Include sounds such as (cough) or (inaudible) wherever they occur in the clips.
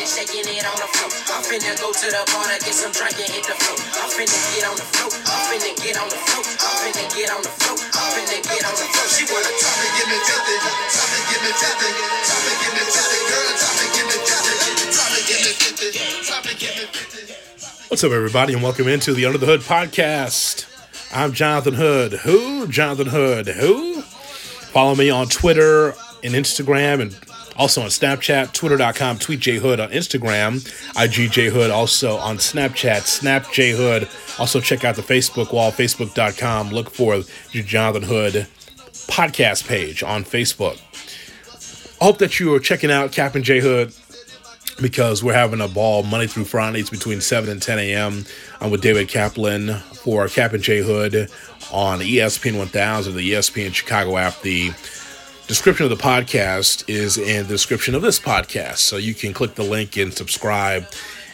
and shaking it on the floor. I'm finna go to the bar to get some drink and hit the floor. I'm finna get on the floor. I'm finna get on the floor. I'm finna get on the floor. I'm finna get on the floor. She wanna Top it, give me 50. Top it, give me 50. Top it, give me 50. Girl, top it, give me 50. Top it, give me 50. Top it, give me 50. What's up, everybody, and welcome into the Under the Hood podcast. I'm Jonathan Hood. Who? Jonathan Hood. Who? Follow me on Twitter and Instagram and also on Snapchat, twitter.com, tweetjhood on Instagram, IGJHood also on Snapchat, SnapJHood. Also check out the Facebook wall, facebook.com. Look for the Jonathan Hood podcast page on Facebook. I hope that you are checking out Kap and J Hood because we're having a ball Monday through Fridays between 7 and 10 a.m. I'm with David Kaplan for Kap and J Hood on ESPN 1000, the ESPN Chicago app. The description of the podcast is in the description of this podcast, so you can click the link and subscribe.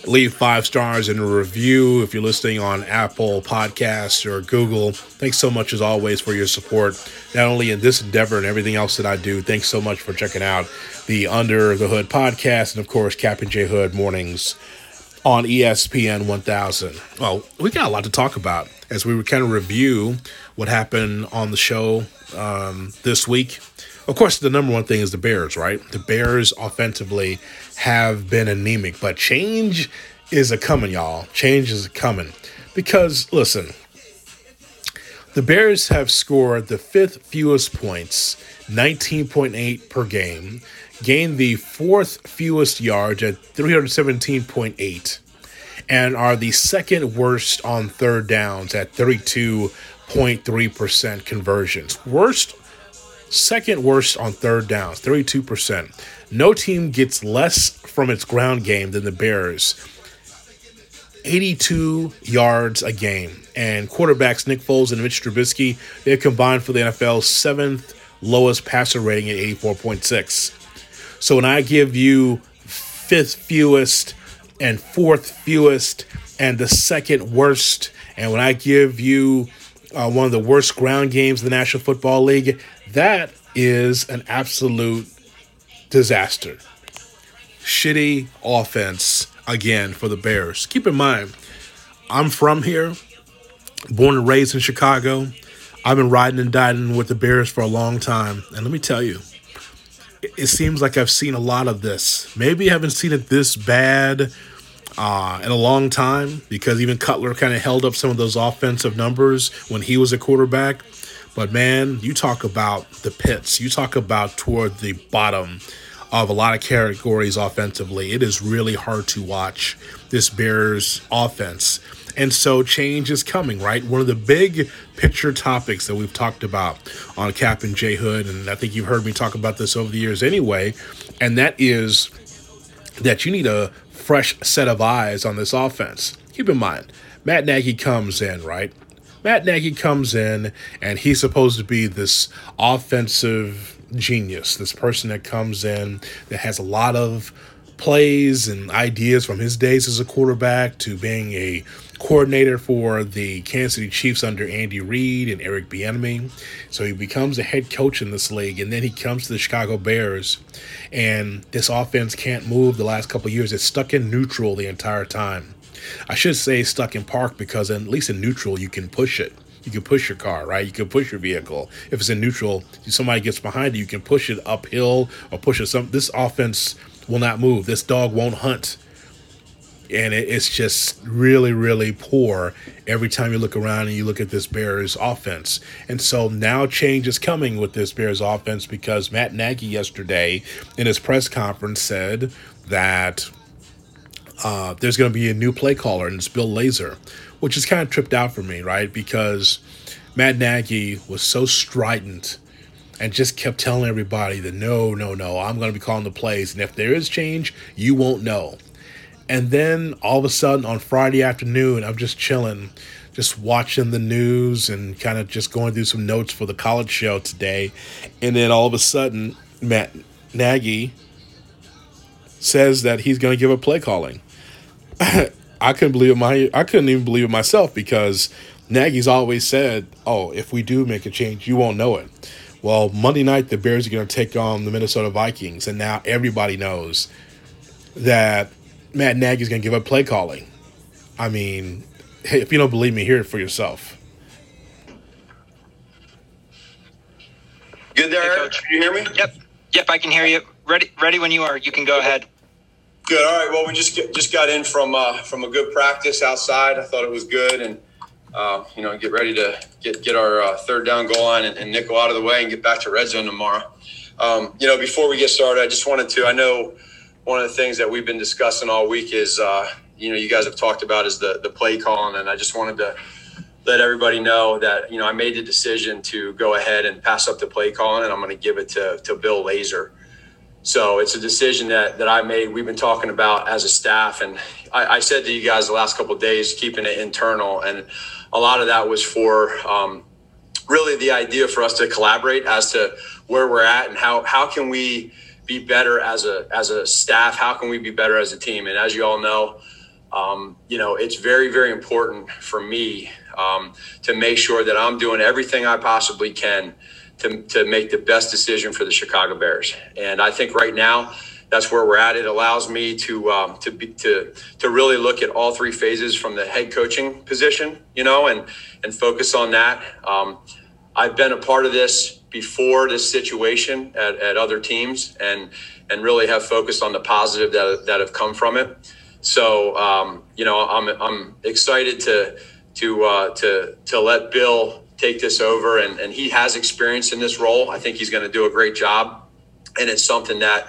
Leave five stars and a review if you're listening on Apple Podcasts or Google. Thanks so much, as always, for your support, not only in this endeavor and everything else that I do. Thanks so much for checking out the Under the Hood podcast and, of course, Kap and J Hood mornings on ESPN 1000. Well, we got a lot to talk about as we kind of review what happened on the show um, this week. Of course, the number one thing is the Bears, right? The Bears offensively have been anemic, but change is a coming, y'all. Change is a coming. Because, listen, the Bears have scored the fifth fewest points, 19.8 per game, gained the fourth fewest yards at 317.8, and are the second worst on third downs at 32.3% conversions. Worst, second worst on third downs, 32%. No team gets less from its ground game than the Bears. 82 yards a game. And quarterbacks Nick Foles and Mitch Trubisky, they've combined for the NFL's seventh lowest passer rating at 84.6. So when I give you fifth fewest and fourth fewest and the second worst, and when I give you uh, one of the worst ground games in the National Football League, that is an absolute disaster. Shitty offense again for the Bears. Keep in mind, I'm from here, born and raised in Chicago. I've been riding and dining with the Bears for a long time. And let me tell you, it, seems like I've seen a lot of this. Maybe I haven't seen it this bad uh, in a long time because even Cutler kind of held up some of those offensive numbers when he was a quarterback. But man, you talk about the pits, you talk about toward the bottom of a lot of categories offensively. It is really hard to watch this Bears offense. And so change is coming, right? One of the big picture topics that we've talked about on Kap and J Hood, and I think you've heard me talk about this over the years anyway, and that is that you need a fresh set of eyes on this offense. Keep in mind, Matt Nagy comes in, right? Matt Nagy comes in and he's supposed to be this offensive genius, this person that comes in that has a lot of plays and ideas from his days as a quarterback to being a coordinator for the Kansas City Chiefs under Andy Reid and Eric Bieniemy. So he becomes a head coach in this league, and then he comes to the Chicago Bears, and this offense can't move the last couple years. It's stuck in neutral the entire time. I should say stuck in park because at least in neutral you can push it. You can push your car, right? You can push your vehicle. If it's in neutral, somebody gets behind you, you can push it uphill or push it some. This offense will not move. This dog won't hunt and it, it's just really, really poor every time you look around and you look at this Bears offense. And so now change is coming with this Bears offense because Matt Nagy yesterday in his press conference said that uh, there's going to be a new play caller, and it's Bill Lazor, which is kind of tripped out for me, right? Because Matt Nagy was so strident and just kept telling everybody that no, no, no, I'm going to be calling the plays, and if there is change, you won't know. And then all of a sudden on Friday afternoon, I'm just chilling, just watching the news and kind of just going through some notes for the college show today. And then all of a sudden, Matt Nagy says that he's going to give a play calling. (coughs) I couldn't believe my I couldn't even believe it myself because Nagy's always said, "Oh, if we do make a change, you won't know it." Well, Monday night the Bears are going to take on the Minnesota Vikings, and now everybody knows that Matt Nagy's going to give up play calling. I mean, hey, if you don't believe me, hear it for yourself. Good there, Hey, Coach. Can you hear me? Yep. Yep, I can hear you. Ready ready when you are. You can go ahead. Good. All right. Well, we just get, just got in from uh, from a good practice outside. I thought it was good, and uh, you know, get ready to get get our uh, third down goal line and, and nickel out of the way and get back to red zone tomorrow. Um, you know, before we get started, I just wanted to. I know one of the things that we've been discussing all week is, uh, you know, you guys have talked about is the the play calling, and I just wanted to let everybody know that you know I made the decision to go ahead and pass up the play calling, and I'm going to give it to to Bill Lazor. So it's a decision that, that I made. We've been talking about as a staff, and I, I said to you guys the last couple of days, keeping it internal, and a lot of that was for um, really the idea for us to collaborate as to where we're at and how how can we be better as a as a staff. How can we be better as a team? And as you all know, um, you know it's very very important for me um, to make sure that I'm doing everything I possibly can to, to make the best decision for the Chicago Bears. And I think right now that's where we're at. It allows me to um, to be, to to really look at all three phases from the head coaching position, you know, and and focus on that. Um, I've been a part of this before this situation at, at other teams, and and really have focused on the positive that that have come from it. So um, you know, I'm I'm excited to to uh, to to let Bill take this over, and and he has experience in this role. I think he's going to do a great job, and it's something that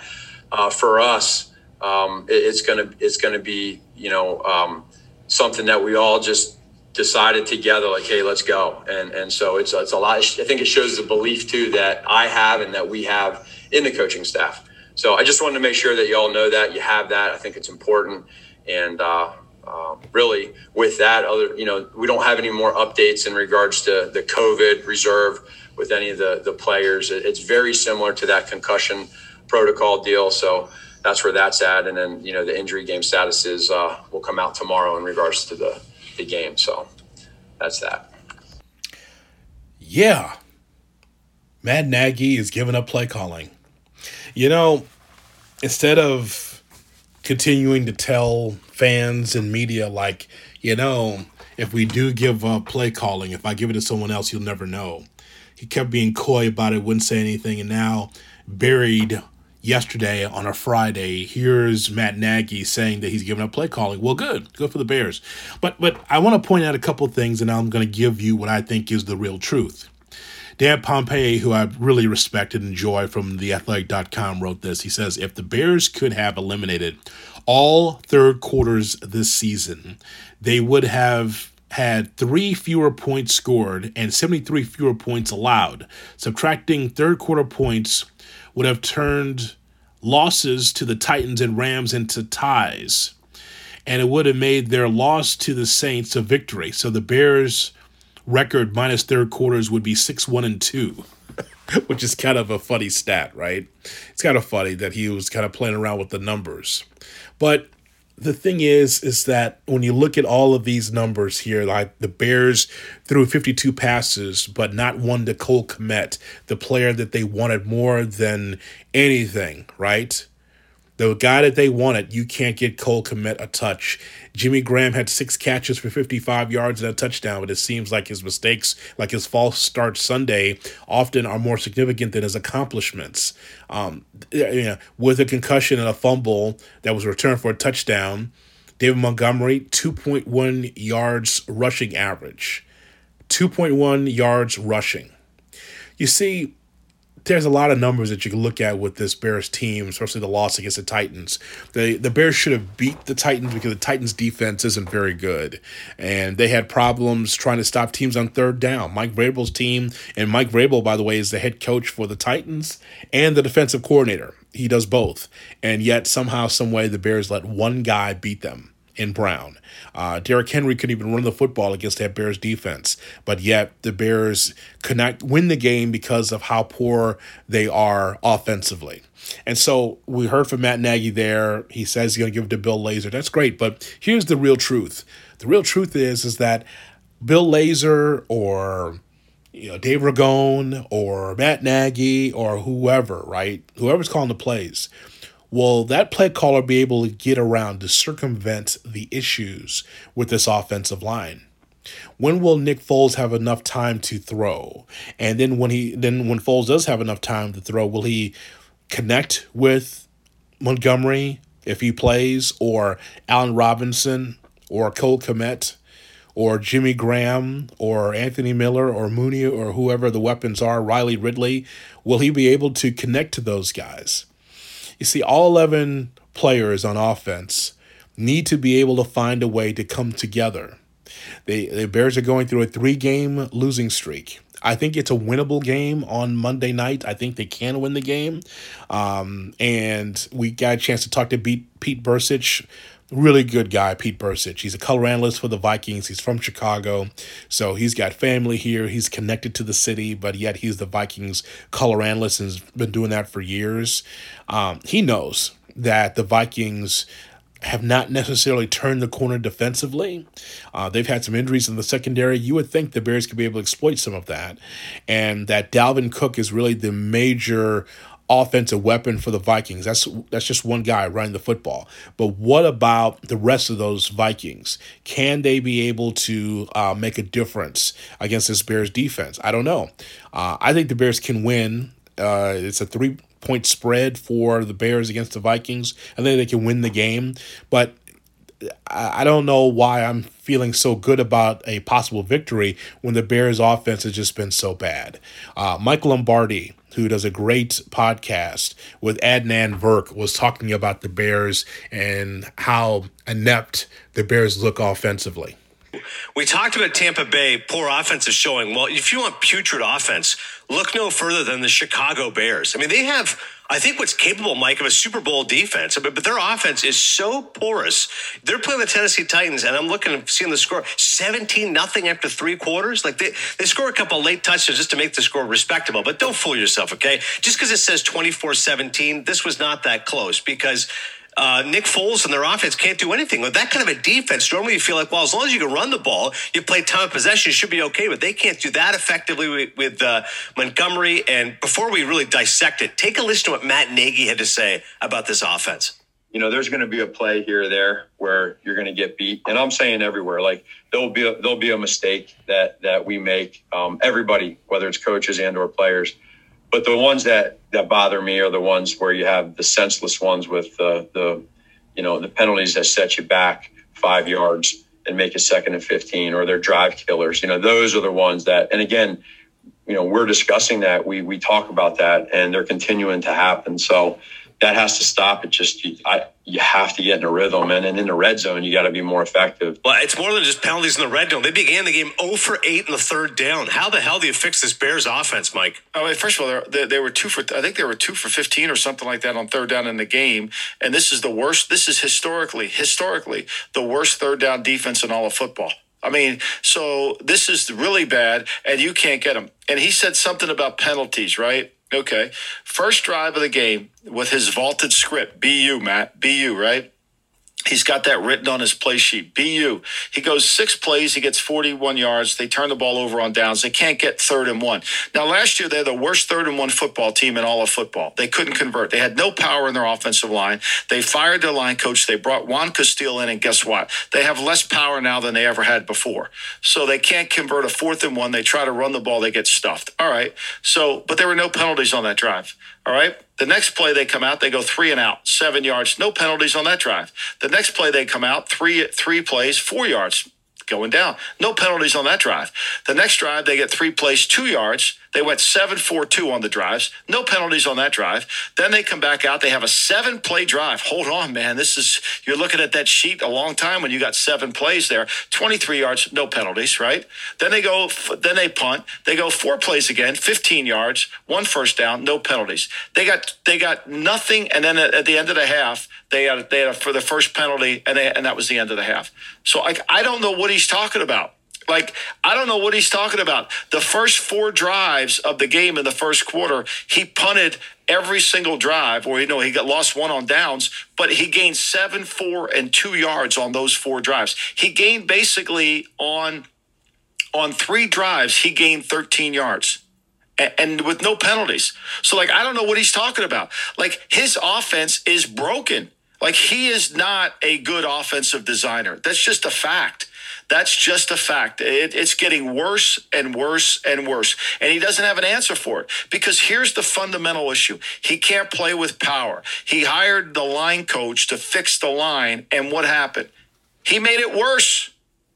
uh, for us, um, it- it's gonna it's gonna be you know um, something that we all just decided together like hey let's go and and so it's it's a lot i think it shows the belief too that i have and that we have in the coaching staff so i just wanted to make sure that you all know that you have that i think it's important and uh, uh, really with that other you know we don't have any more updates in regards to the covid reserve with any of the the players it's very similar to that concussion protocol deal so that's where that's at and then you know the injury game statuses uh, will come out tomorrow in regards to the the game so that's that Yeah. Matt Nagy is giving up play calling. You know, instead of continuing to tell fans and media, like, you know, if we do give up play calling, if I give it to someone else, you'll never know. He kept being coy about it, wouldn't say anything, and now buried yesterday on a Friday. Here's Matt Nagy saying that he's giving up play calling. Well, good, good for the Bears. But but I want to point out a couple things, and I'm going to give you what I think is the real truth. Dan Pompei, who I really respect and enjoy from theathletic.com, wrote this. He says, If the Bears could have eliminated all third quarters this season, they would have had three fewer points scored and 73 fewer points allowed. Subtracting third quarter points would have turned losses to the Titans and Rams into ties and it would have made their loss to the Saints a victory. So the Bears' record minus third quarters would be six one and two, (laughs) which is kind of a funny stat, right? It's kind of funny that he was kind of playing around with the numbers, but the thing is is that when you look at all of these numbers here like the bears threw 52 passes but not one to Cole Kmet, the player that they wanted more than anything right the guy that they wanted, you can't get Cole Kmet a touch. Jimmy Graham had six catches for 55 yards and a touchdown, but it seems like his mistakes, like his false start Sunday, often are more significant than his accomplishments. Um, you know, with a concussion and a fumble that was returned for a touchdown, David Montgomery, 2.1 yards rushing average. 2.1 yards rushing. You see, there's a lot of numbers that you can look at with this Bears team, especially the loss against the Titans. The the Bears should have beat the Titans because the Titans defense isn't very good. And they had problems trying to stop teams on third down. Mike Vrabel's team, and Mike Vrabel, by the way, is the head coach for the Titans and the defensive coordinator. He does both. And yet somehow, some way the Bears let one guy beat them in Brown. Uh, Derrick Henry couldn't even run the football against that Bears defense, but yet the Bears could not win the game because of how poor they are offensively. And so we heard from Matt Nagy there. He says he's going to give it to Bill Lazor. That's great, but here's the real truth. The real truth is is that Bill Lazor or you know Dave Ragone or Matt Nagy or whoever, right? Whoever's calling the plays will that play caller be able to get around to circumvent the issues with this offensive line? When will Nick Foles have enough time to throw? And then when he then when Foles does have enough time to throw, will he connect with Montgomery if he plays, or Allen Robinson, or Cole Kmet, or Jimmy Graham, or Anthony Miller, or Mooney, or whoever the weapons are, Riley Ridley? Will he be able to connect to those guys? You see, all 11 players on offense need to be able to find a way to come together. They, the Bears are going through a three game losing streak. I think it's a winnable game on Monday night. I think they can win the game. Um, and we got a chance to talk to Pete, Bercich. Really good guy, Pete Bercich. He's a color analyst for the Vikings. He's from Chicago. So he's got family here. He's connected to the city, but yet he's the Vikings color analyst and has been doing that for years. Um, he knows that the Vikings have not necessarily turned the corner defensively. Uh, they've had some injuries in the secondary. You would think the Bears could be able to exploit some of that, and that Dalvin Cook is really the major offensive weapon for the Vikings. That's that's just one guy running the football. But what about the rest of those Vikings? Can they be able to uh, make a difference against this Bears defense? I don't know. Uh, I think the Bears can win. Uh, it's a three point spread for the Bears against the Vikings. I think they can win the game, but I don't know why I'm feeling so good about a possible victory when the Bears' offense has just been so bad. Uh, Mike Lombardi, who does a great podcast with Adnan Virk, was talking about the Bears and how inept the Bears look offensively. We talked about Tampa Bay, poor offensive showing. Well, if you want putrid offense, look no further than the Chicago Bears. I mean, they have, I think, what's capable, Mike, of a Super Bowl defense, but, but their offense is so porous. They're playing the Tennessee Titans, and I'm looking and seeing the score 17 nothing after three quarters. Like they, they score a couple late touchdowns just to make the score respectable, but don't fool yourself, okay? Just because it says 24 17, this was not that close because uh, Nick Foles and their offense can't do anything. With that kind of a defense, normally you feel like, well, as long as you can run the ball, you play time of possession, you should be okay. But they can't do that effectively with, with uh, Montgomery. And before we really dissect it, take a listen to what Matt Nagy had to say about this offense. You know, there's going to be a play here or there where you're going to get beat, and I'm saying everywhere. Like there'll be a, there'll be a mistake that that we make. Um, everybody, whether it's coaches and or players but the ones that that bother me are the ones where you have the senseless ones with the the you know the penalties that set you back five yards and make a second and 15 or they're drive killers. You know those are the ones that and again you know we're discussing that. We we talk about that and they're continuing to happen. So that has to stop. It just you, I, you have to get in a rhythm, and, and in the red zone, you got to be more effective. Well, it's more than just penalties in the red zone. They began the game 0 for 8 in the third down. How the hell do you fix this Bears offense, Mike? Oh, well, first of all, they, they were two for I think they were two for 15 or something like that on third down in the game, and this is the worst. This is historically historically the worst third down defense in all of football. I mean, so this is really bad, and you can't get them. And he said something about penalties, right? Okay. First drive of the game with his vaulted script. BU, Matt. BU, right? He's got that written on his play sheet. BU. He goes six plays. He gets 41 yards. They turn the ball over on downs. They can't get third and one. Now, last year, they're the worst third and one football team in all of football. They couldn't convert. They had no power in their offensive line. They fired their line coach. They brought Juan Castillo in, and guess what? They have less power now than they ever had before. So they can't convert a fourth and one. They try to run the ball. They get stuffed. All right. So, but there were no penalties on that drive. All right. The next play they come out, they go three and out, seven yards, no penalties on that drive. The next play they come out, three three plays, four yards, going down. No penalties on that drive. The next drive, they get three plays, two yards. They went 7 4 2 on the drives. No penalties on that drive. Then they come back out. They have a seven play drive. Hold on, man. This is, you're looking at that sheet a long time when you got seven plays there. 23 yards, no penalties, right? Then they go, then they punt. They go four plays again, 15 yards, one first down, no penalties. They got, they got nothing. And then at, the end of the half, they had, they had a, for the first penalty, and, they, and that was the end of the half. So I, I don't know what he's talking about. Like, I don't know what he's talking about. The first four drives of the game in the first quarter, he punted every single drive, or you know, he got lost one on downs, but he gained seven, four, and two yards on those four drives. He gained basically on on three drives, he gained 13 yards. and, and with no penalties. So, like, I don't know what he's talking about. Like, his offense is broken. Like, he is not a good offensive designer. That's just a fact. That's just a fact. It, it's getting worse and worse and worse. And he doesn't have an answer for it because here's the fundamental issue he can't play with power. He hired the line coach to fix the line. And what happened? He made it worse.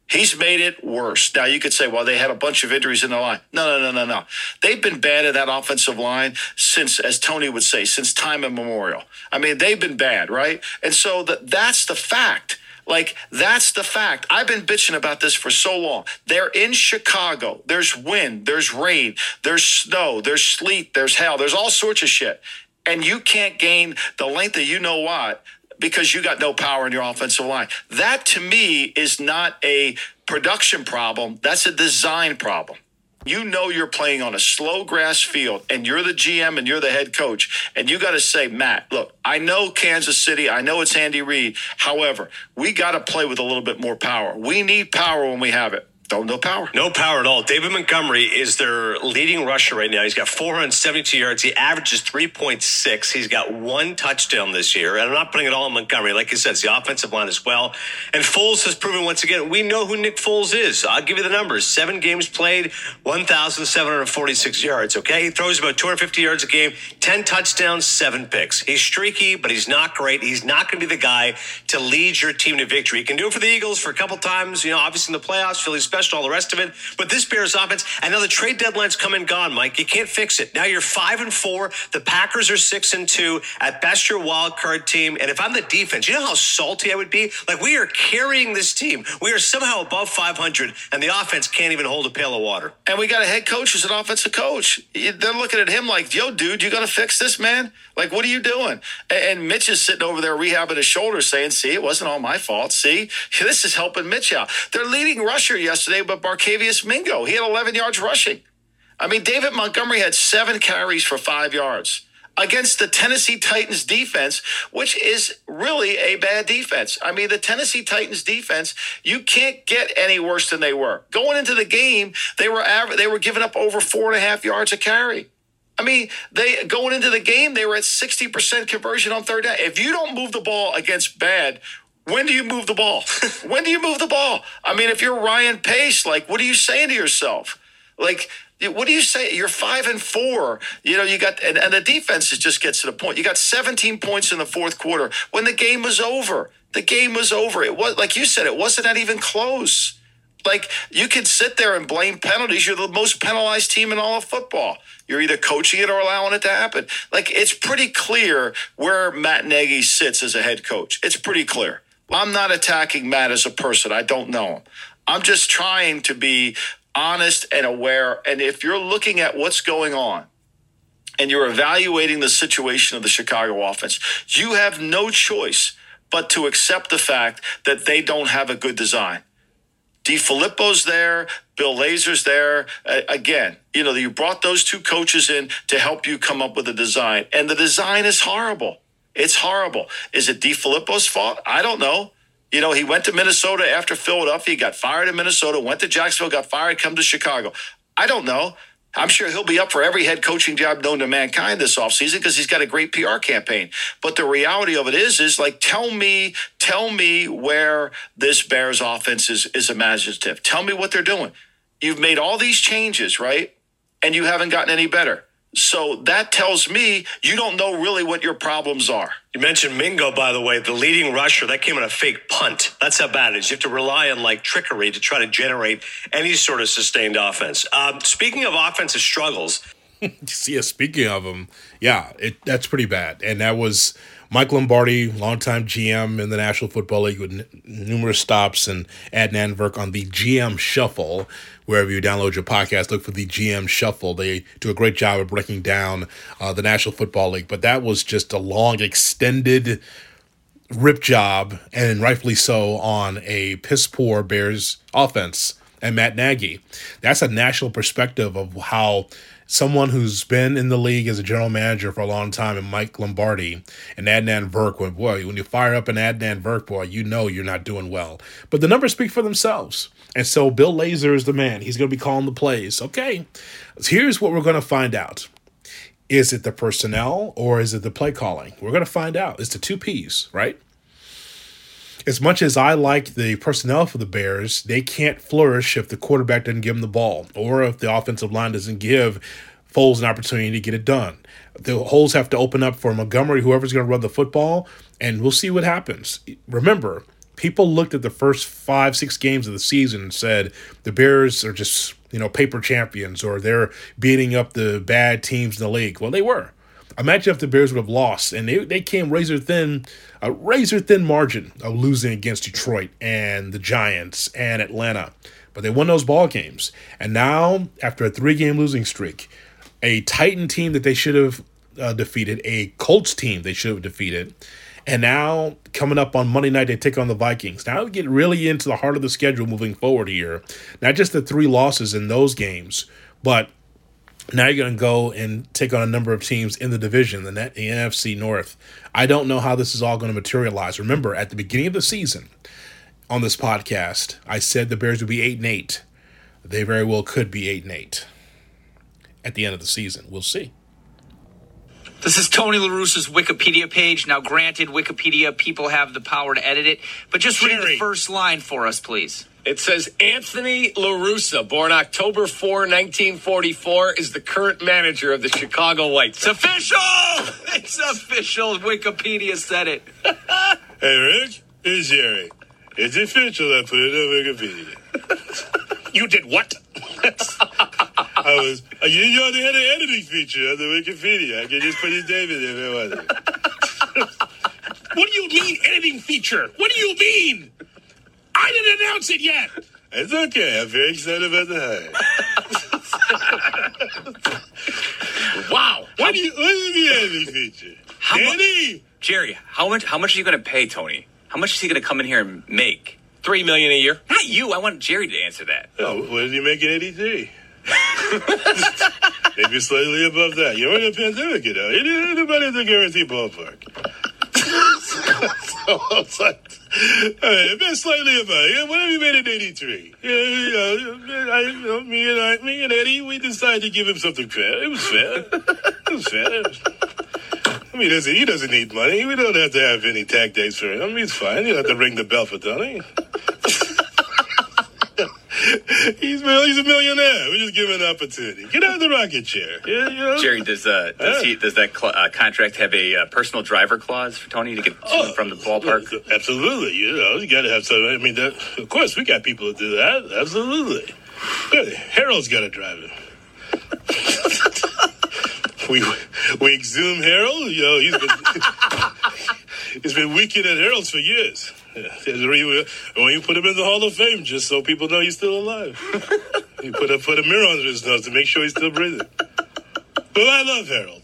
He's made it worse. Now you could say, well, they had a bunch of injuries in the line. No, no, no, no, no. They've been bad at that offensive line since, as Tony would say, since time immemorial. I mean, they've been bad, right? And so that that's the fact. Like, that's the fact. I've been bitching about this for so long. They're in Chicago. There's wind, there's rain, there's snow, there's sleet, there's hail, there's all sorts of shit. And you can't gain the length of you know what because you got no power in your offensive line. That to me is not a production problem, that's a design problem. You know you're playing on a slow grass field and you're the GM and you're the head coach. And you got to say, Matt, look, I know Kansas City. I know it's Andy Reid. However, we got to play with a little bit more power. We need power when we have it. No power. No power at all. David Montgomery is their leading rusher right now. He's got 472 yards. He averages 3.6. He's got one touchdown this year. And I'm not putting it all on Montgomery. Like you said, it's the offensive line as well. And Foles has proven once again, we know who Nick Foles is. I'll give you the numbers. Seven games played, 1,746 yards. Okay. He throws about 250 yards a game, 10 touchdowns, seven picks. He's streaky, but he's not great. He's not going to be the guy to lead your team to victory. He can do it for the Eagles for a couple times, you know, obviously in the playoffs, Philly special all the rest of it. But this Bears offense, and now the trade deadline's come and gone, Mike. You can't fix it. Now you're five and four. The Packers are six and two. At best, your wild card team. And if I'm the defense, you know how salty I would be? Like we are carrying this team. We are somehow above 500, and the offense can't even hold a pail of water. And we got a head coach who's an offensive coach. They're looking at him like, yo, dude, you got to fix this, man. Like, what are you doing? And Mitch is sitting over there rehabbing his shoulder saying, see, it wasn't all my fault. See, (laughs) this is helping Mitch out. Their leading rusher yesterday, but Barkevious Mingo, he had 11 yards rushing. I mean, David Montgomery had seven carries for five yards against the Tennessee Titans defense, which is really a bad defense. I mean, the Tennessee Titans defense, you can't get any worse than they were. Going into the game, they were aver- they were giving up over four and a half yards a carry. I mean, they going into the game, they were at 60% conversion on third down. If you don't move the ball against bad, when do you move the ball? (laughs) when do you move the ball? I mean, if you're Ryan Pace, like, what are you saying to yourself? Like, what do you say? You're five and four. You know, you got, and, and the defense just gets to the point. You got 17 points in the fourth quarter when the game was over. The game was over. It was, like you said, it wasn't that even close. Like, you could sit there and blame penalties. You're the most penalized team in all of football. You're either coaching it or allowing it to happen. Like, it's pretty clear where Matt Nagy sits as a head coach. It's pretty clear. I'm not attacking Matt as a person. I don't know him. I'm just trying to be honest and aware. And if you're looking at what's going on and you're evaluating the situation of the Chicago offense, you have no choice but to accept the fact that they don't have a good design. DeFilippo's there, Bill Lazor's there. Uh, again, you know, you brought those two coaches in to help you come up with a design, and the design is horrible. It's horrible. Is it DeFilippo's fault? I don't know. You know, he went to Minnesota after Philadelphia, got fired in Minnesota, went to Jacksonville, got fired, come to Chicago. I don't know. I'm sure he'll be up for every head coaching job known to mankind this offseason because he's got a great PR campaign. But the reality of it is, is like, tell me, tell me where this Bears offense is, is imaginative. Tell me what they're doing. You've made all these changes, right? And you haven't gotten any better. So that tells me you don't know really what your problems are. You mentioned Mingo, by the way, the leading rusher. That came on a fake punt. That's how bad it is. You have to rely on like trickery to try to generate any sort of sustained offense. Um, speaking of offensive struggles, (laughs) yeah, speaking of them, yeah, it that's pretty bad. And that was Mike Lombardi, longtime GM in the National Football League with n- numerous stops, and Adnan Virk on the GM Shuffle. Wherever you download your podcast, look for the GM Shuffle. They do a great job of breaking down uh, the National Football League. But that was just a long, extended rip job, and rightfully so, on a piss poor Bears offense. and Matt Nagy. That's a national perspective of how someone who's been in the league as a general manager for a long time, and Mike Lombardi and Adnan Virk, when boy, when you fire up an Adnan Virk, boy, you know you're not doing well. But the numbers speak for themselves. And so Bill Lazor is the man. He's going to be calling the plays. Okay, here's what we're going to find out. Is it the personnel or is it the play calling? We're going to find out. It's the two P's, right? As much as I like the personnel for the Bears, they can't flourish if the quarterback doesn't give them the ball or if the offensive line doesn't give Foles an opportunity to get it done. The holes have to open up for Montgomery, whoever's going to run the football, and we'll see what happens. Remember, people looked at the first five, six games of the season and said the Bears are just, you know, paper champions or they're beating up the bad teams in the league. Well, they were. Imagine if the Bears would have lost and they, they came razor thin, a razor thin margin of losing against Detroit and the Giants and Atlanta. But they won those ball games. And now, after a three game losing streak, a Titan team that they should have uh, defeated, a Colts team they should have defeated, and now coming up on Monday night, they take on the Vikings. Now we get really into the heart of the schedule moving forward here. Not just the three losses in those games, but now you're going to go and take on a number of teams in the division, the, NFC North. I don't know how this is all going to materialize. Remember, at the beginning of the season on this podcast, I said the Bears would be 8 and 8. They very well could be 8 and 8 at the end of the season. We'll see. This is Tony LaRussa's Wikipedia page. Now, granted, Wikipedia people have the power to edit it, but just read the first line for us, please. It says Anthony LaRussa, born October 4, 1944, is the current manager of the Chicago White It's Sox. official! (laughs) It's official. Wikipedia said it. (laughs) Hey, Rick, it's Jerry. It's official. I put it on Wikipedia. (laughs) You did what? I was, uh, you know, they had an editing feature on the Wikipedia. I could just put his name in there if I wanted. (laughs) What do you mean editing feature? What do you mean? I didn't announce it yet. It's okay. I'm very excited about the hire. (laughs) Wow. What do you, what is the editing feature? How mu- Danny? Jerry, how much? How much are you going to pay Tony? How much is he going to come in here and make? Three million a year. Not you. I want Jerry to answer that. Oh, what did you make in 83? (laughs) Maybe slightly above that. You're in a pandemic, you know. You didn't Nobody at the guarantee ballpark. (laughs) so it's like, all right, about slightly above. Yeah, what have you made in 83? Yeah, you know, I, me and I, me and Eddie, we decided to give him something fair. It was fair. It was fair. It was- I mean, doesn't, he doesn't need money. We don't have to have any tag days for him. He's fine. You don't have to ring the bell for Tony. (laughs) (laughs) he's, he's a millionaire. We're just give him an opportunity. Get out of the rocket chair. Yeah, you know? Jerry, does uh, does he does that cl- uh, contract have a uh, personal driver clause for Tony to get to and from the ballpark? Absolutely. You know, you got to have some. I mean, that, of course, we got people to do that. Absolutely. Good. Harold's got to drive it. (laughs) we we exhume Harold. You know, he's been (laughs) he's been weakened at Harold's for years. Yeah, there's a re- When you put him in the Hall of Fame, just so people know he's still alive. (laughs) You put a put a mirror under his nose to make sure he's still breathing. But I love Harold.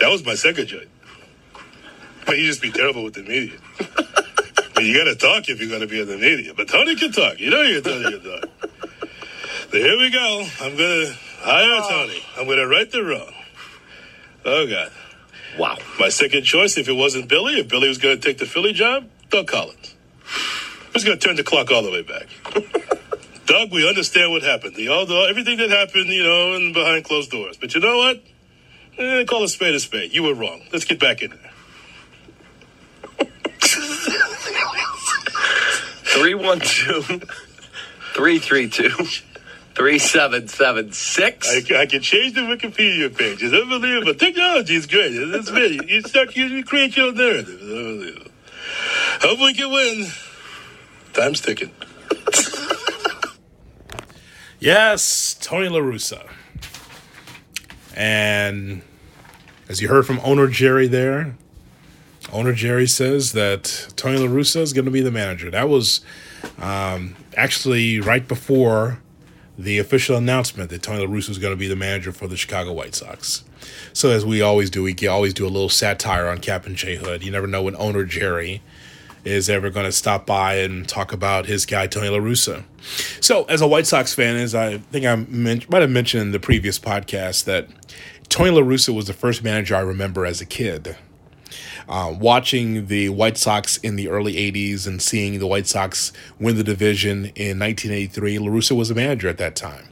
That was my second joint. But you just be terrible with the media. (laughs) But you got to talk if you're to be in the media. But Tony can talk. You know you Tony can talk. So here we go. I'm going to hire Tony. I'm going to right the wrong. Oh, God. Wow. My second choice, if it wasn't Billy, if Billy was going to take the Philly job, Doug Collins. Who's going to turn the clock all the way back? (laughs) Doug, we understand what happened. The, all the, everything that happened, you know, and behind closed doors. But you know what? Eh, call a spade a spade. You were wrong. Let's get back in there. (laughs) 312 332 3776. I, I can change the Wikipedia page. It's unbelievable. Technology is great. It's very, you start, you create your own narrative. It's unbelievable. Hope we can win. Time's ticking. Yes, Tony La Russa. And as you heard from owner Jerry there, owner Jerry says that Tony La Russa is going to be the manager. That was um, actually right before the official announcement that Tony La Russa is going to be the manager for the Chicago White Sox. So as we always do, we always do a little satire on Kap and J Hood. You never know when owner Jerry is ever going to stop by and talk about his guy Tony La Russa. So, as a White Sox fan, as I think I men- might have mentioned in the previous podcast, that Tony La Russa was the first manager I remember as a kid. Uh, watching the White Sox in the early 80s and seeing the White Sox win the division in 1983, La Russa was a manager at that time.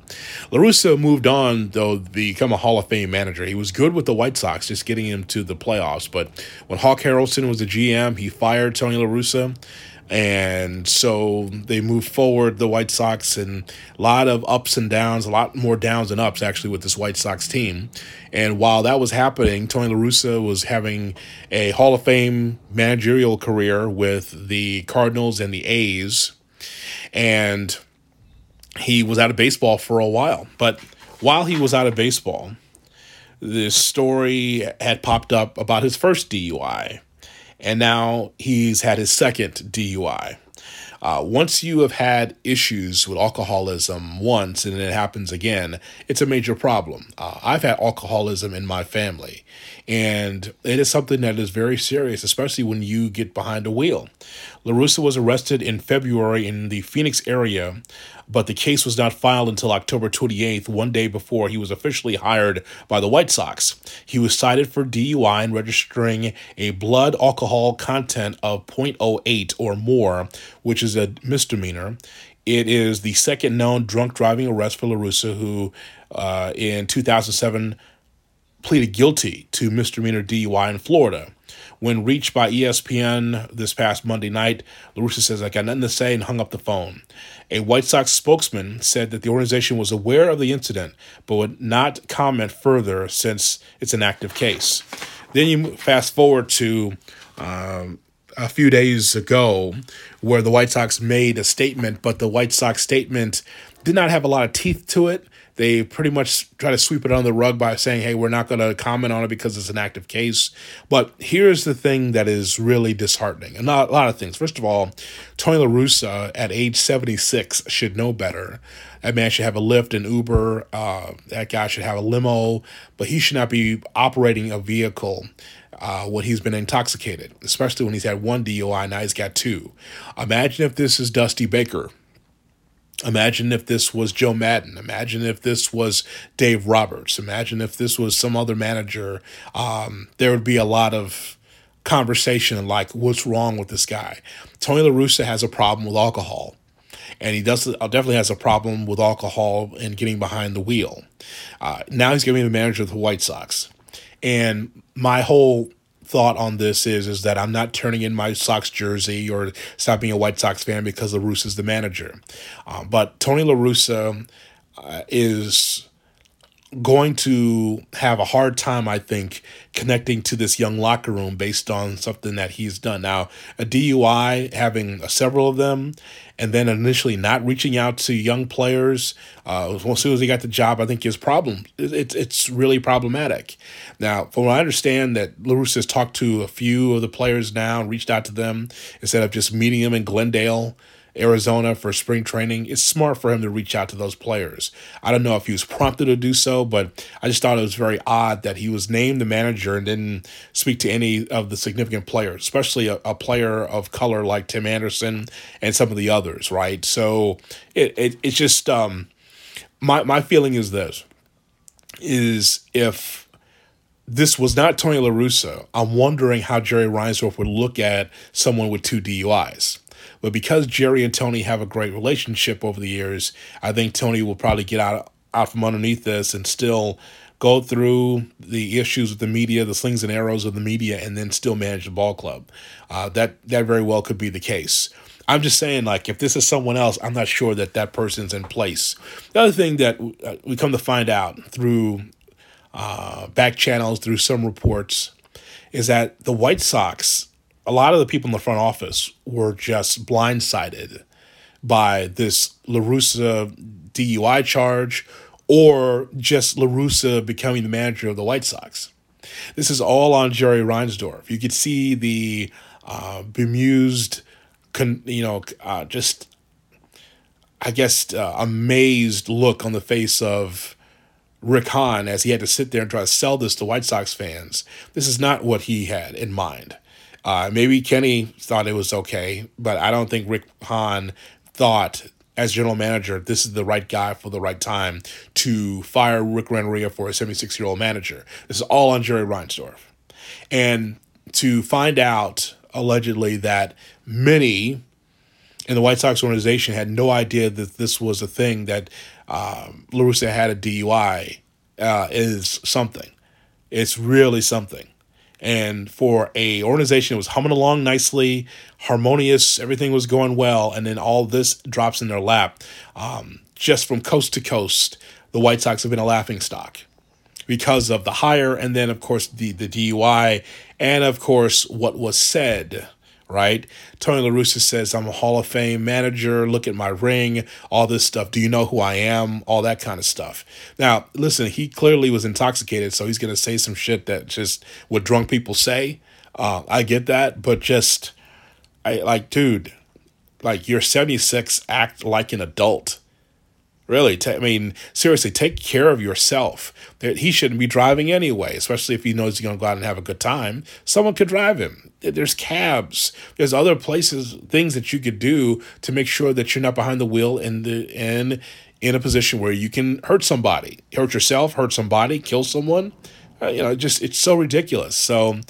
La Russa moved on, though, to become a Hall of Fame manager. He was good with the White Sox, just getting him to the playoffs. But when Hawk Harrelson was the GM, he fired Tony La Russa. And so they moved forward, the White Sox, and a lot of ups and downs, a lot more downs than ups, actually, with this White Sox team. And while that was happening, Tony La Russa was having a Hall of Fame managerial career with the Cardinals and the A's. And he was out of baseball for a while. But while he was out of baseball, this story had popped up about his first DUI and now he's had his second DUI. Uh, once you have had issues with alcoholism once and it happens again, it's a major problem. Uh, I've had alcoholism in my family, and it is something that is very serious, especially when you get behind a wheel. La Russa was arrested in February in the Phoenix area, but the case was not filed until October 28th, one day before he was officially hired by the White Sox. He was cited for DUI and registering a blood alcohol content of 0.08 or more, which is a misdemeanor. It is the second known drunk driving arrest for La Russa, who uh, in 2007 pleaded guilty to misdemeanor DUI in Florida. When reached by ESPN this past Monday night, La Russa says, I got nothing to say and hung up the phone. A White Sox spokesman said that the organization was aware of the incident but would not comment further since it's an active case. Then you fast forward to um, a few days ago where the White Sox made a statement, but the White Sox statement did not have a lot of teeth to it. They pretty much try to sweep it under the rug by saying, hey, we're not going to comment on it because it's an active case. But here's the thing that is really disheartening. And not a lot of things. First of all, Tony La Russa at age 76 should know better. That man should have a Lyft and Uber. Uh, that guy should have a limo, but he should not be operating a vehicle uh, when he's been intoxicated, especially when he's had one DUI. Now he's got two. Imagine if this is Dusty Baker. Imagine if this was Joe Maddon. Imagine if this was Dave Roberts. Imagine if this was some other manager. Um, there would be a lot of conversation like, what's wrong with this guy? Tony La Russa has a problem with alcohol. And he does definitely has a problem with alcohol and getting behind the wheel. Uh, now he's going to be the manager of the White Sox. And my whole thought on this is is that I'm not turning in my Sox jersey or stop being a White Sox fan because La Russa is the manager. Um, but Tony La Russa uh, is going to have a hard time, I think, connecting to this young locker room based on something that he's done. Now, a DUI, having several of them, and then initially not reaching out to young players uh, as soon as he got the job, I think his problem it's it's really problematic. Now, from what I understand, that La Russa has talked to a few of the players now and reached out to them instead of just meeting them in Glendale. Arizona for spring training, it's smart for him to reach out to those players. I don't know if he was prompted to do so, but I just thought it was very odd that he was named the manager and didn't speak to any of the significant players, especially a, a player of color like Tim Anderson and some of the others, right? So it, it it's just um my my feeling is this is if this was not Tony La Russa, I'm wondering how Jerry Reinsdorf would look at someone with two DUIs. But because Jerry and Tony have a great relationship over the years, I think Tony will probably get out out from underneath this and still go through the issues with the media, the slings and arrows of the media, and then still manage the ball club. Uh, that that very well could be the case. I'm just saying, like, if this is someone else, I'm not sure that that person's in place. The other thing that uh, we come to find out through uh, back channels, through some reports, is that the White Sox a lot of the people in the front office were just blindsided by this La Russa DUI charge or just La Russa becoming the manager of the White Sox. This is all on Jerry Reinsdorf. You could see the uh, bemused, con- you know, uh, just, I guess, uh, amazed look on the face of Rick Hahn as he had to sit there and try to sell this to White Sox fans. This is not what he had in mind. Uh, maybe Kenny thought it was okay, but I don't think Rick Hahn thought as general manager this is the right guy for the right time to fire Rick Renteria for a 76 year old manager. This is all on Jerry Reinsdorf. And to find out allegedly that many in the White Sox organization had no idea that this was a thing that um, LaRussa had a DUI uh, is something. It's really something. And for a organization that was humming along nicely, harmonious, everything was going well, and then all this drops in their lap, um, just from coast to coast, the White Sox have been a laughing stock because of the hire, and then of course the the DUI, and of course what was said right? Tony La Russa says, I'm a Hall of Fame manager. Look at my ring, all this stuff. Do you know who I am? All that kind of stuff. Now, listen, he clearly was intoxicated, so he's going to say some shit that just what drunk people say. Uh, I get that, but just, I like, dude, like you're 76, act like an adult. Really, t- I mean, seriously, take care of yourself. He shouldn't be driving anyway, especially if he knows he's going to go out and have a good time. Someone could drive him. There's cabs. There's other places, things that you could do to make sure that you're not behind the wheel in the in in a position where you can hurt somebody, hurt yourself, hurt somebody, kill someone. Uh, you know, just it's so ridiculous. So.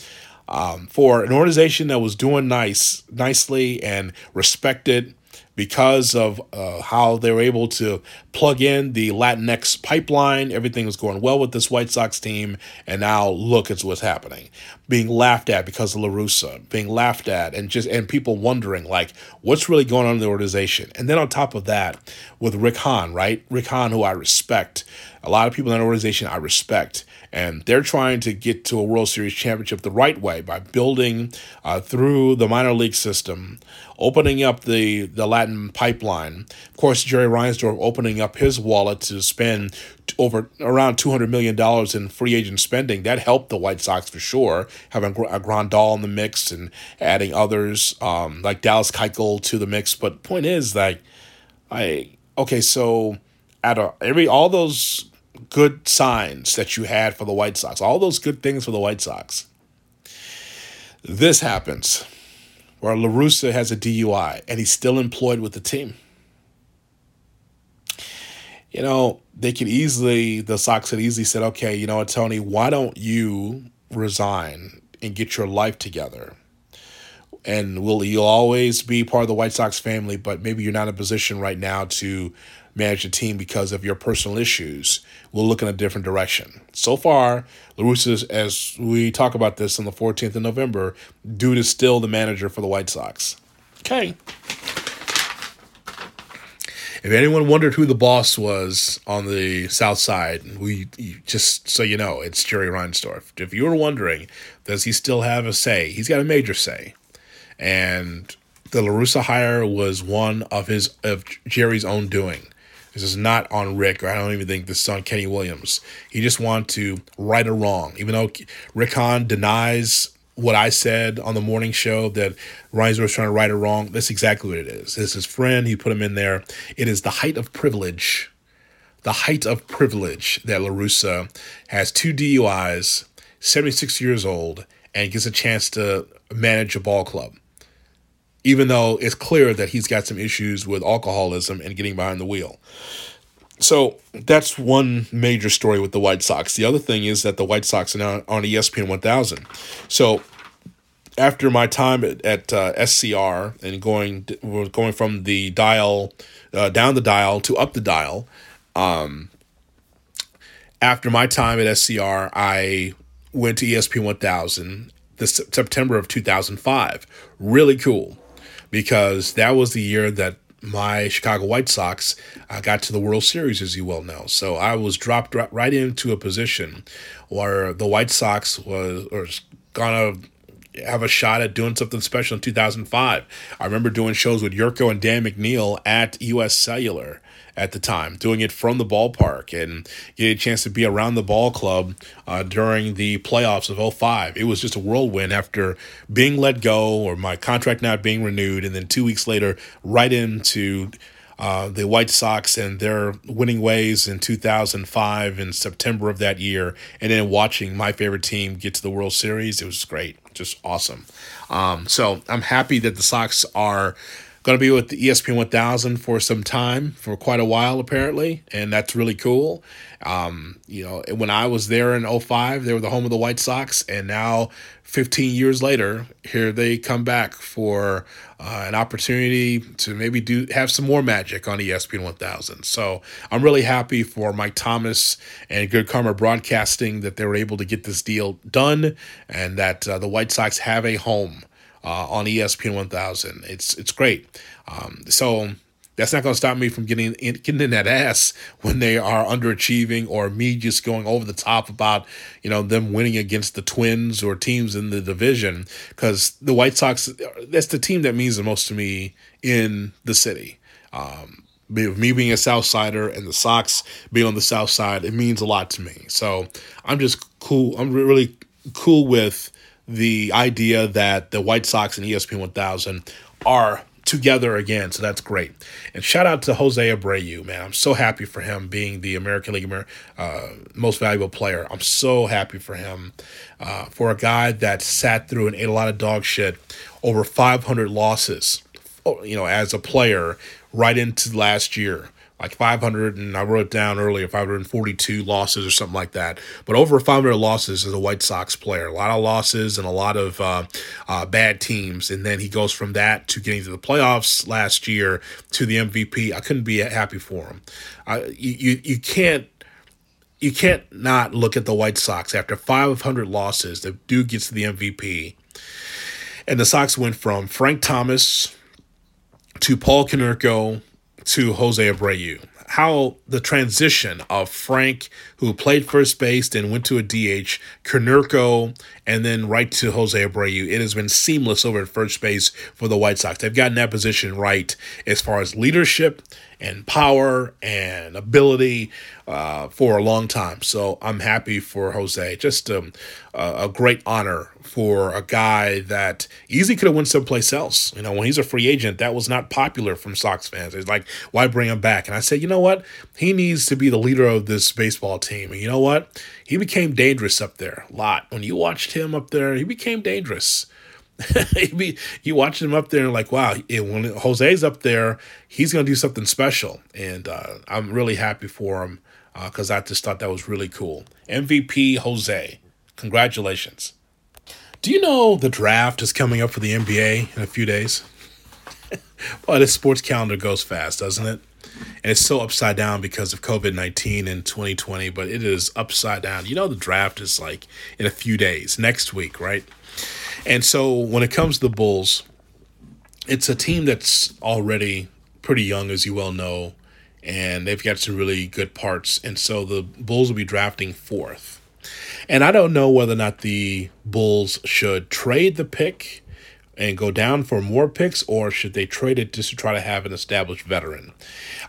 Um, for an organization that was doing nice, nicely and respected, because of uh, how they were able to plug in the Latinx pipeline. Everything was going well with this White Sox team, and now look at what's happening. Being laughed at because of La Russa, being laughed at, and just and people wondering like what's really going on in the organization. And then on top of that, with Rick Hahn, right? Rick Hahn, who I respect, a lot of people in that organization I respect and they're trying to get to a World Series championship the right way by building uh, through the minor league system, opening up the, the Latin pipeline. Of course, Jerry Reinsdorf opening up his wallet to spend over around $200 million in free agent spending. That helped the White Sox for sure, having a Grandal in the mix and adding others um, like Dallas Keuchel to the mix. But point is, like, I, okay, so at a, every, all those good signs that you had for the White Sox, all those good things for the White Sox. This happens where La Russa has a DUI and he's still employed with the team. You know, they could easily, the Sox had easily said, okay, you know what, Tony, why don't you resign and get your life together? And will you'll always be part of the White Sox family, but maybe you're not in a position right now to manage the team because of your personal issues, we'll look in a different direction. So far, La Russa, as we talk about this on the 14th of November, dude is still the manager for the White Sox. Okay. If anyone wondered who the boss was on the South Side, we just so you know, it's Jerry Reinsdorf. If you were wondering, does he still have a say? He's got a major say, and the La Russa hire was one of his of Jerry's own doing. This is not on Rick, or I don't even think this is on Kenny Williams. He just wanted to right a wrong. Even though Rick Hahn denies what I said on the morning show that Reinsdorf was trying to right a wrong, that's exactly what it is. It's his friend. He put him in there. It is the height of privilege, the height of privilege that La Russa has two DUIs, 76 years old, and gets a chance to manage a ball club even though it's clear that he's got some issues with alcoholism and getting behind the wheel. So that's one major story with the White Sox. The other thing is that the White Sox are now on ESPN 1000. So after my time at, at uh, SCR and going going from the dial uh, down the dial to up the dial, um, after my time at SCR, I went to ESPN 1000 this September of 2005. Really cool because that was the year that my Chicago White Sox uh, got to the World Series, as you well know. So I was dropped right into a position where the White Sox was or gonna have a shot at doing something special in 2005. I remember doing shows with Jurko and Dan McNeil at US Cellular at the time, doing it from the ballpark and getting a chance to be around the ball club uh, during the playoffs of 05. It was just a whirlwind after being let go or my contract not being renewed. And then two weeks later, right into uh, the White Sox and their winning ways in 2005 in September of that year, and then watching my favorite team get to the World Series. It was great, just awesome. Um, so I'm happy that the Sox are going to be with the ESPN 1000 for some time, for quite a while apparently, and that's really cool. Um, you know, when I was there in 05, they were the home of the White Sox, and now 15 years later, here they come back for uh, an opportunity to maybe do have some more magic on ESPN 1000. So I'm really happy for Mike Thomas and Good Karma Broadcasting that they were able to get this deal done, and that uh, the White Sox have a home uh, on ESPN 1000. It's it's great. Um, so that's not going to stop me from getting in, getting in that ass when they are underachieving or me just going over the top about you know them winning against the Twins or teams in the division because the White Sox that's the team that means the most to me in the city. Um, me being a South Sider and the Sox being on the South Side, it means a lot to me. So I'm just cool. I'm really cool with the idea that the White Sox and ESPN 1000 are together again. So that's great. And shout out to Jose Abreu, man. I'm so happy for him being the American League uh, most valuable player. I'm so happy for him. Uh, for a guy that sat through and ate a lot of dog shit, over 500 losses, oh, you know, as a player right into last year like 500 and I wrote down earlier 542 losses or something like that. But over 500 losses as a White Sox player. A lot of losses and a lot of uh, uh, bad teams. And then he goes from that to getting to the playoffs last year to the MVP I couldn't be happy for him. You, you you can't you can't not look at the White Sox after 500 losses the dude gets to the MVP and the Sox went from Frank Thomas to Paul Konerko to Jose Abreu. How the transition of Frank, who played first base, then went to a DH, Konerko, and then right to Jose Abreu. It has been seamless over at first base for the White Sox. They've gotten that position right as far as leadership and power and ability uh, for a long time. So I'm happy for Jose. Just um, a, a great honor for a guy that easily could have went someplace else. You know, when he's a free agent, that was not popular from Sox fans. It's like, why bring him back? And I said, you know what? He needs to be the leader of this baseball team. And you know what? He became dangerous up there a lot. When you watched him up there, he became dangerous. (laughs) You watch him up there and like, wow, when Jose's up there, he's gonna do something special, and uh, I'm really happy for him because I just thought that was really cool. MVP Jose, congratulations. Do you know the draft is coming up for the NBA in a few days? (laughs) well, this sports calendar goes fast, doesn't it? And it's so upside down because of COVID 19 in 2020, but it is upside down. You know, the draft is like in a few days, next week, right? And so when it comes to the Bulls, it's a team that's already pretty young, as you well know, and they've got some really good parts. And so the Bulls will be drafting fourth. And I don't know whether or not the Bulls should trade the pick and go down for more picks, or should they trade it just to try to have an established veteran?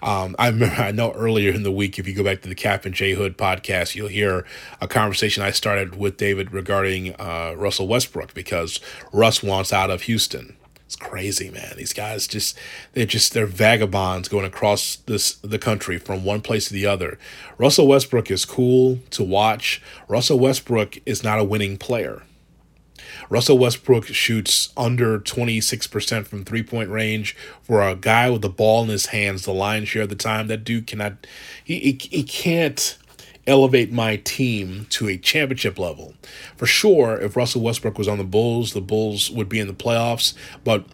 Um, I remember, I know earlier in the week, if you go back to the Kap and J Hood podcast, you'll hear a conversation I started with David regarding uh, Russell Westbrook because Russ wants out of Houston. It's crazy, man. These guys just they're just they're vagabonds going across this the country from one place to the other. Russell Westbrook is cool to watch. Russell Westbrook is not a winning player. Russell Westbrook shoots under 26% from three point range for a guy with the ball in his hands the lion's share of the time. That dude cannot, he, he, he can't elevate my team to a championship level. For sure, if Russell Westbrook was on the Bulls, the Bulls would be in the playoffs. But,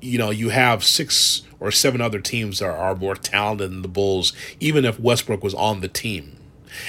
you know, you have six or seven other teams that are more talented than the Bulls, even if Westbrook was on the team.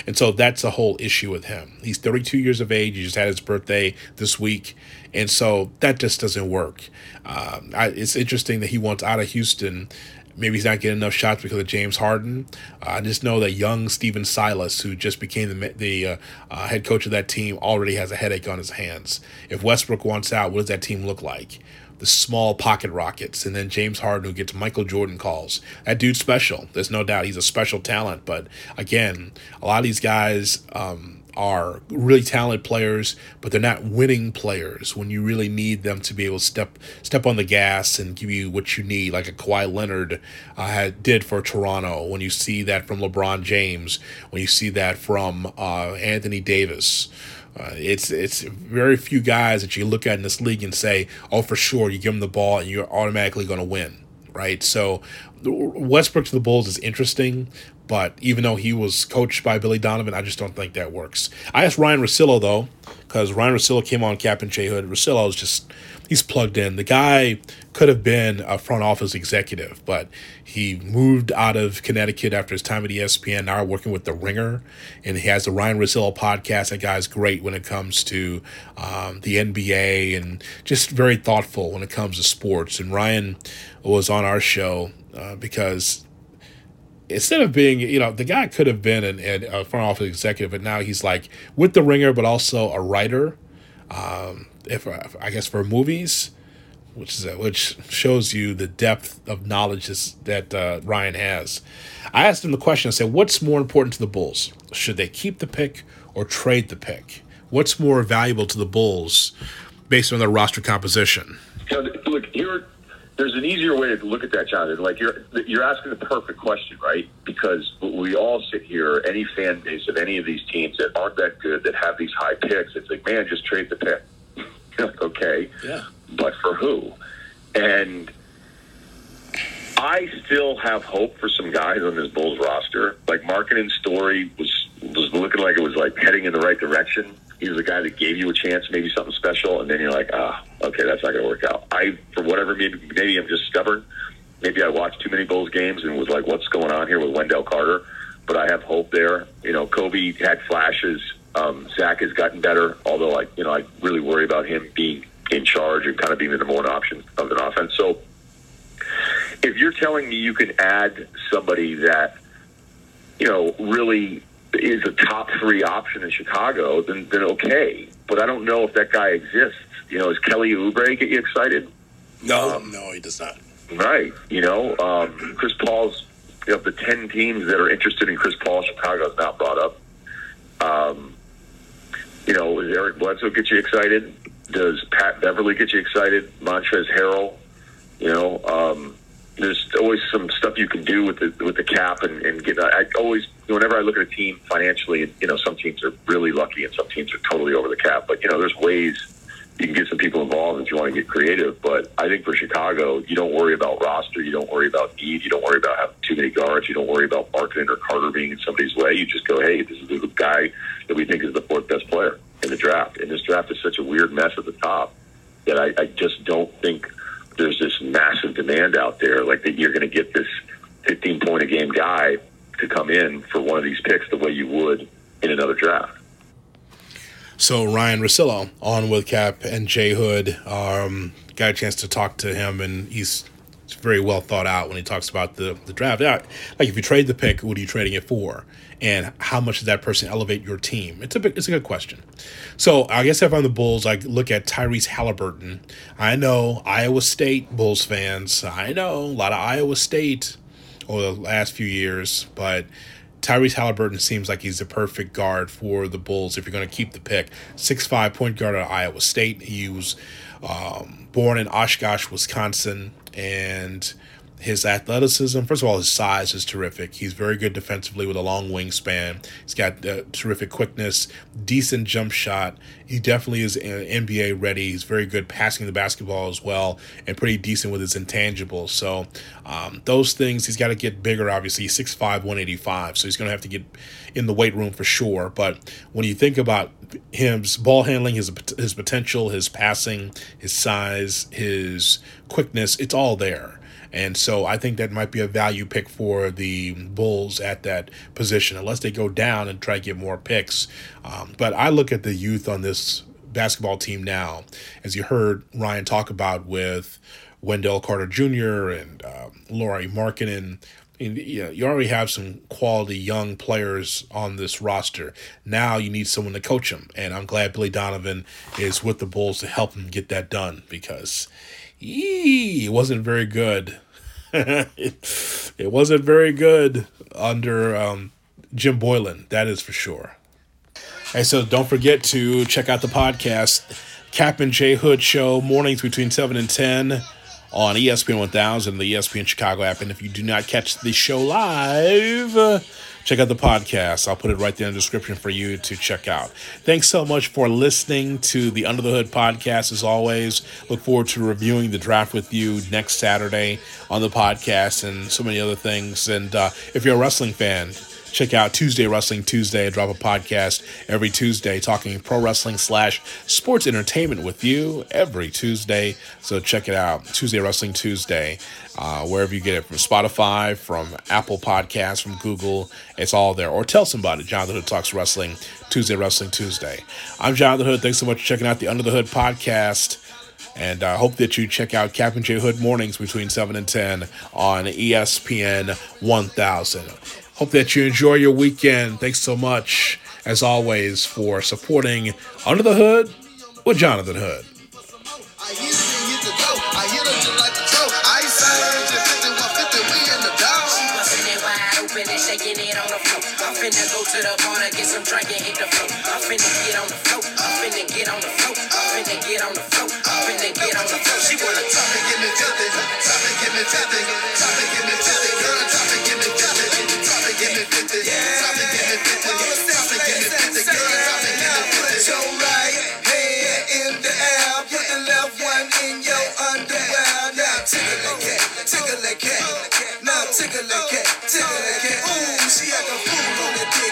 And so that's a whole issue with him. He's 32 years of age. He just had his birthday this week. And so that just doesn't work. Um, I, it's interesting that he wants out of Houston. Maybe he's not getting enough shots because of James Harden. Uh, I just know that young Stephen Silas, who just became the, the uh, uh, head coach of that team, already has a headache on his hands. If Westbrook wants out, what does that team look like? The small pocket rockets, and then James Harden who gets Michael Jordan calls. That dude's special. There's no doubt he's a special talent. But again, a lot of these guys um, are really talented players, but they're not winning players when you really need them to be able to step step on the gas and give you what you need, like a Kawhi Leonard uh, had, did for Toronto. When you see that from LeBron James, when you see that from uh, Anthony Davis. Uh, it's it's very few guys that you look at in this league and say, oh, for sure, you give them the ball and you're automatically going to win, right? So Westbrook to the Bulls is interesting, but even though he was coached by Billy Donovan, I just don't think that works. I asked Ryan Russillo though, because Ryan Russillo came on Kap and J Hood. Russillo is just he's plugged in. The guy could have been a front office executive, but he moved out of Connecticut after his time at ESPN. Now working with the Ringer, and he has the Ryan Russillo podcast. That guy's great when it comes to um, the NBA and just very thoughtful when it comes to sports. And Ryan was on our show uh, because instead of being, you know, the guy could have been an, an, a front office executive, but now he's like with the Ringer, but also a writer. Um, if I guess for movies, which is which shows you the depth of knowledge that uh, Ryan has. I asked him the question. I said, "What's more important to the Bulls? Should they keep the pick or trade the pick? What's more valuable to the Bulls based on their roster composition?" You know, look, here there's an easier way to look at that, Jonathan. Like you're you're asking the perfect question, right? Because we all sit here, any fan base of any of these teams that aren't that good, that have these high picks, it's like, man, just trade the pick. Okay, yeah, but for who? And I still have hope for some guys on this Bulls roster. Like Markkanen's story was was looking like it was like heading in the right direction he was a guy that gave you a chance, maybe something special, and then you're like, ah, okay, that's not going to work out. I, for whatever, maybe, maybe I'm just stubborn. Maybe I watched too many Bulls games and was like, what's going on here with Wendell Carter? But I have hope there. You know, Coby had flashes. Um, Zach has gotten better, although I, you know, I really worry about him being in charge and kind of being the number one option of an offense. So, if you're telling me you can add somebody that, you know, really is a top three option in Chicago, then then okay. But I don't know if that guy exists. You know, is Kelly Oubre get you excited? No, um, no, he does not. Right. You know, um, Chris Paul's you know, the ten teams that are interested in Chris Paul, Chicago is not brought up. Um, you know, does Eric Bledsoe get you excited? Does Pat Beverley get you excited? Montrezl Harrell, you know, um, there's always some stuff you can do with the with the cap and, and get. I always whenever I look at a team financially, you know, some teams are really lucky and some teams are totally over the cap. But you know, there's ways you can get some people involved if you want to get creative. But I think for Chicago, you don't worry about roster, you don't worry about need, you don't worry about having too many guards, you don't worry about Markkanen or Carter being in somebody's way. You just go, hey, this is the guy that we think is the fourth best player in the draft. And this draft is such a weird mess at the top that I, I just don't think there's this massive demand out there, like that you're going to get this 15 point a game guy to come in for one of these picks the way you would in another draft. So Ryan Russillo on with Kap and J Hood um, got a chance to talk to him, and he's very well thought out when he talks about the the draft. Yeah, like if you trade the pick, what are you trading it for? And how much does that person elevate your team? It's a it's a good question. So I guess if I'm the Bulls, I look at Tyrese Halliburton. I know Iowa State Bulls fans. I know a lot of Iowa State over the last few years, but Tyrese Halliburton seems like he's the perfect guard for the Bulls if you're going to keep the pick. Six-five point guard at Iowa State. He was um, born in Oshkosh, Wisconsin, and his athleticism, first of all, his size is terrific. He's very good defensively with a long wingspan. He's got uh, terrific quickness, decent jump shot. He definitely is NBA ready. He's very good passing the basketball as well, and pretty decent with his intangibles. So um, those things, he's got to get bigger. Obviously, he's 6'5", 185, so he's going to have to get in the weight room for sure. But when you think about his ball handling, his his potential, his passing, his size, his quickness, it's all there. And so I think that might be a value pick for the Bulls at that position, unless they go down and try to get more picks. Um, but I look at the youth on this basketball team now, as you heard Ryan talk about with Wendell Carter Jr. and uh, Lauri Markkanen. And, you, know, you already have some quality young players on this roster. Now you need someone to coach them, and I'm glad Billy Donovan is with the Bulls to help him get that done because it wasn't very good. it, (laughs) it, wasn't very good under um, Jim Boylen, that is for sure. Hey, so don't forget to check out the podcast, Kap and J Hood Show, mornings between 7 and 10 on ESPN 1000, the ESPN Chicago app. And if you do not catch the show live, check out the podcast. I'll put it right there in the description for you to check out. Thanks so much for listening to the Under the Hood podcast. As always, look forward to reviewing the draft with you next Saturday on the podcast and so many other things. And uh, if you're a wrestling fan, check out Tuesday Wrestling Tuesday. I drop a podcast every Tuesday talking pro wrestling slash sports entertainment with you every Tuesday. So check it out. Tuesday Wrestling Tuesday. Uh, wherever you get it from Spotify, from Apple Podcasts, from Google, it's all there. Or tell somebody, Jonathan Hood Talks Wrestling, Tuesday Wrestling Tuesday. I'm Jonathan Hood. Thanks so much for checking out the Under the Hood podcast. And I hope that you check out Kap and J Hood mornings between 7 and 10 on ESPN 1000. Hope that you enjoy your weekend. Thanks so much, as always, for supporting Under the Hood with Jonathan Hood. I hit it and hit the dough. I hit it just like the toe. I surge at 5150, we in the dough. Bustin' it wide open and shaking it on the floor. I'm finna go to the bar get some drink and hit the floor. I'm finna get on the floor. I'm finna get on the floor. I'm finna get on the floor. I'm finna get on the floor. She wanna Drop it, give me filthy. Drop it, give me filthy. Drop it, give me filthy. Your right hand in the air, put the left one in your underwear. Now tickle that cat, tickle that cat. Now tickle that cat, tickle that cat. Ooh, she act a fool on that dick,